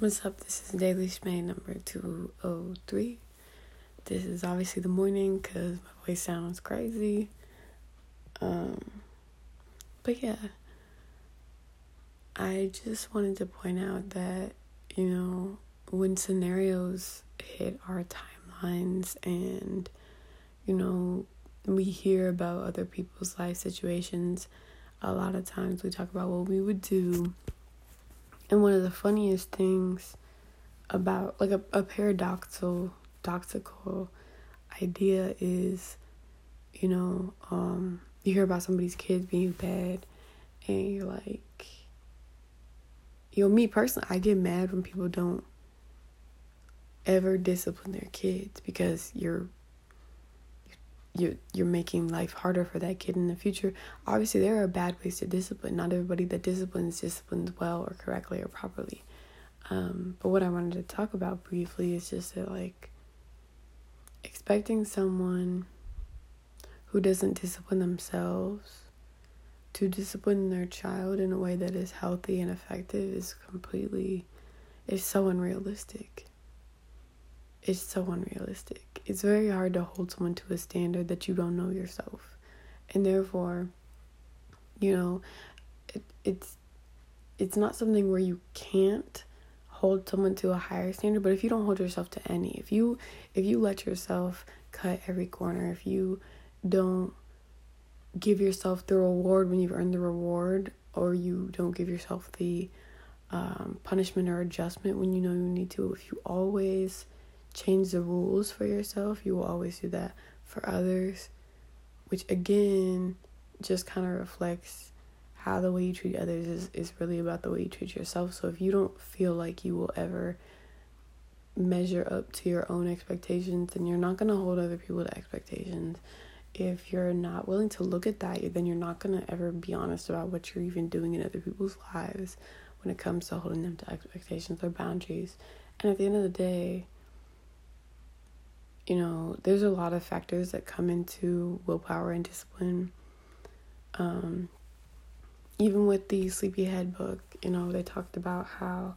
What's up? This is Daily Schmay number 203. This is obviously the morning because my voice sounds crazy. Um, but yeah, I just wanted to point out that, you know, when scenarios hit our timelines and, you know, we hear about other people's life situations, a lot of times we talk about what we would do and one of the funniest things about like a, a paradoxical doxical idea is, you know, um, you hear about somebody's kids being bad and you're like you know, me personally, I get mad when people don't ever discipline their kids because you're you're you're making life harder for that kid in the future. Obviously, there are bad ways to discipline. Not everybody that disciplines disciplines well or correctly or properly. Um, but what I wanted to talk about briefly is just that like expecting someone who doesn't discipline themselves to discipline their child in a way that is healthy and effective is completely is so unrealistic it's so unrealistic. It's very hard to hold someone to a standard that you don't know yourself. And therefore, you know, it, it's it's not something where you can't hold someone to a higher standard, but if you don't hold yourself to any, if you if you let yourself cut every corner, if you don't give yourself the reward when you've earned the reward, or you don't give yourself the um, punishment or adjustment when you know you need to, if you always change the rules for yourself, you will always do that for others, which again just kind of reflects how the way you treat others is, is really about the way you treat yourself. So if you don't feel like you will ever measure up to your own expectations, then you're not going to hold other people to expectations. If you're not willing to look at that, then you're not going to ever be honest about what you're even doing in other people's lives when it comes to holding them to expectations or boundaries. And at the end of the day, you know, there's a lot of factors that come into willpower and discipline. Um, even with the Sleepyhead book, you know, they talked about how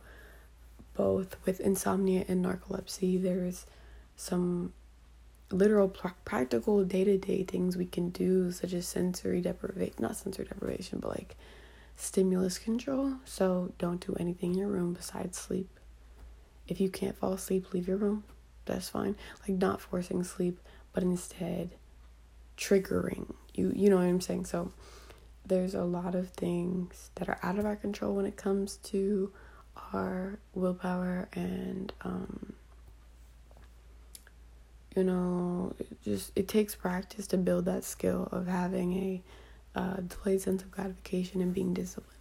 both with insomnia and narcolepsy, there's some literal practical day to day things we can do, such as sensory deprivation, not sensory deprivation, but like stimulus control. So don't do anything in your room besides sleep. If you can't fall asleep, leave your room that's fine. Like not forcing sleep, but instead triggering. You you know what I'm saying? So there's a lot of things that are out of our control when it comes to our willpower and um you know it just it takes practice to build that skill of having a uh, delayed sense of gratification and being disciplined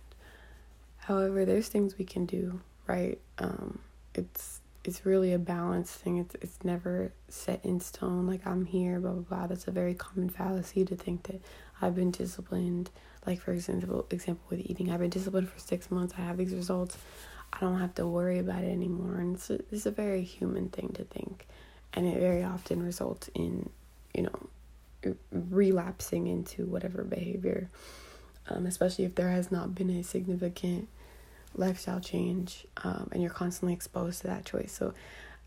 however there's things we can do right um it's it's really a balanced thing. It's it's never set in stone. Like I'm here, blah blah blah. That's a very common fallacy to think that I've been disciplined. Like for example, example with eating, I've been disciplined for six months. I have these results. I don't have to worry about it anymore. And it's a, it's a very human thing to think, and it very often results in you know relapsing into whatever behavior, um, especially if there has not been a significant lifestyle change um, and you're constantly exposed to that choice. So,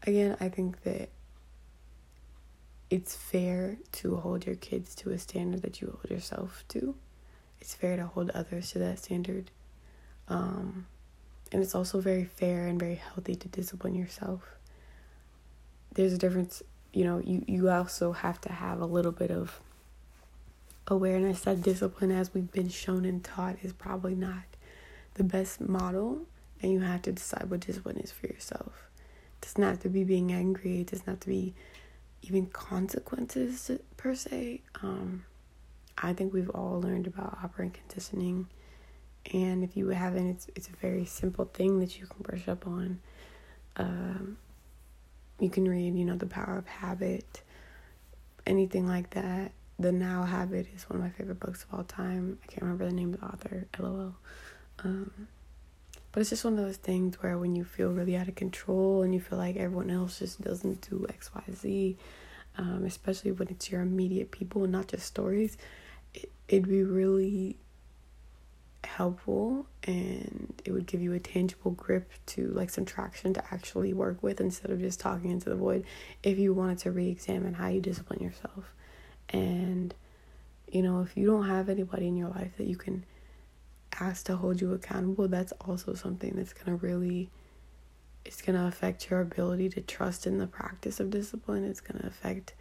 again, I think that it's fair to hold your kids to a standard that you hold yourself to. It's fair to hold others to that standard. Um, and it's also very fair and very healthy to discipline yourself. There's a difference, you know, you, you also have to have a little bit of awareness that discipline, as we've been shown and taught, is probably not the best model and you have to decide what discipline is for yourself. It doesn't have to be being angry, it doesn't have to be even consequences per se. Um, I think we've all learned about operant conditioning. And if you haven't, it's it's a very simple thing that you can brush up on. Um, you can read, you know, The Power of Habit, anything like that. The Now Habit is one of my favorite books of all time. I can't remember the name of the author, lol. Um, but it's just one of those things where when you feel really out of control and you feel like everyone else just doesn't do X, Y, Z, um, especially when it's your immediate people and not just stories, it, it'd be really helpful and it would give you a tangible grip to like some traction to actually work with instead of just talking into the void if you wanted to re-examine how you discipline yourself. And you know if you don't have anybody in your life that you can ask to hold you accountable that's also something that's going to really it's going to affect your ability to trust in the practice of discipline. It's going to affect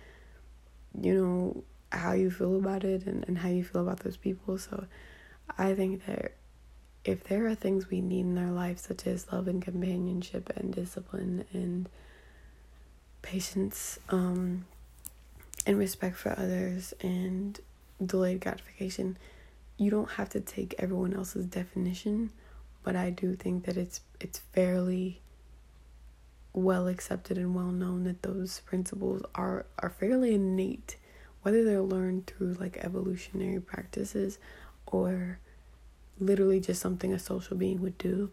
you know how you feel about it and, and how you feel about those people. So I think that if there are things we need in our life, such as love and companionship and discipline and patience um, and respect for others and delayed gratification, you don't have to take everyone else's definition, but I do think that it's it's fairly well accepted and well known that those principles are are fairly innate, whether they're learned through like evolutionary practices or literally just something a social being would do.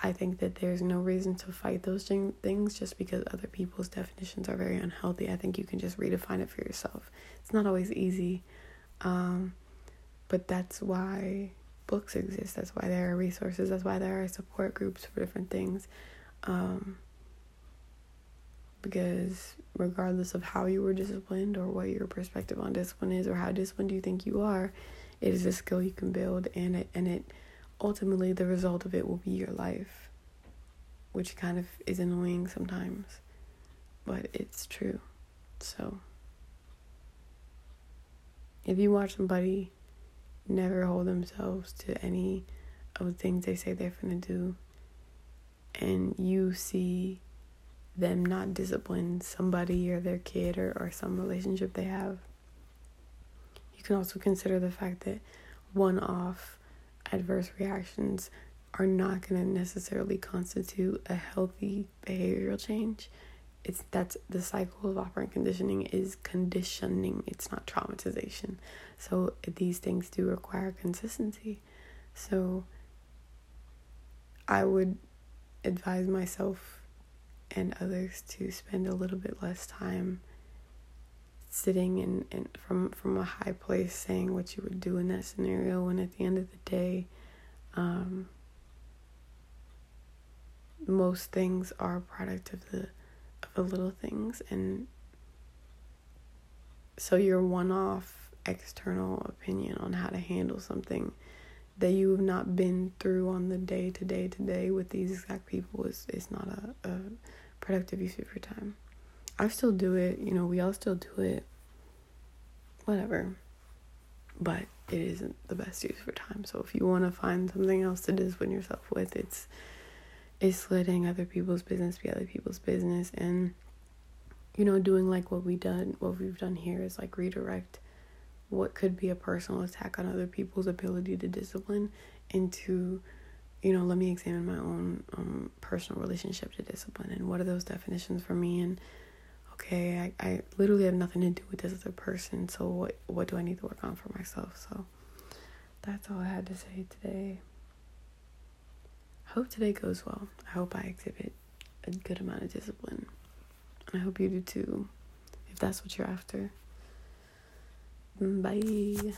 I think that there's no reason to fight those things just because other people's definitions are very unhealthy. I think you can just redefine it for yourself. It's not always easy, um, but that's why books exist. That's why there are resources. That's why there are support groups for different things. Um, because regardless of how you were disciplined or what your perspective on discipline is or how disciplined you think you are, it is a skill you can build and it and it ultimately the result of it will be your life which kind of is annoying sometimes but it's true so if you watch somebody never hold themselves to any of the things they say they're going to do and you see them not discipline somebody or their kid or, or some relationship they have You can also consider the fact that one off adverse reactions are not going to necessarily constitute a healthy behavioral change. It's that's the cycle of operant conditioning is conditioning. It's not traumatization. So these things do require consistency. So I would advise myself and others to spend a little bit less time sitting in, in from from a high place saying what you would do in that scenario when at the end of the day um, most things are a product of the the little things and so your one-off external opinion on how to handle something that you have not been through on the day to day to day with these exact people is, is not a, a productive use of your time. I still do it, you know, we all still do it. Whatever. But it isn't the best use for time. So if you want to find something else to discipline yourself with, it's it's letting other people's business be other people's business and you know, doing like what we done what we've done here is like redirect what could be a personal attack on other people's ability to discipline into you know, let me examine my own um, personal relationship to discipline and what are those definitions for me and okay, I, I literally have nothing to do with this other person, so what what do I need to work on for myself? So that's all I had to say today. Hope today goes well. I hope I exhibit a good amount of discipline. And I hope you do too, if that's what you're after. Bye.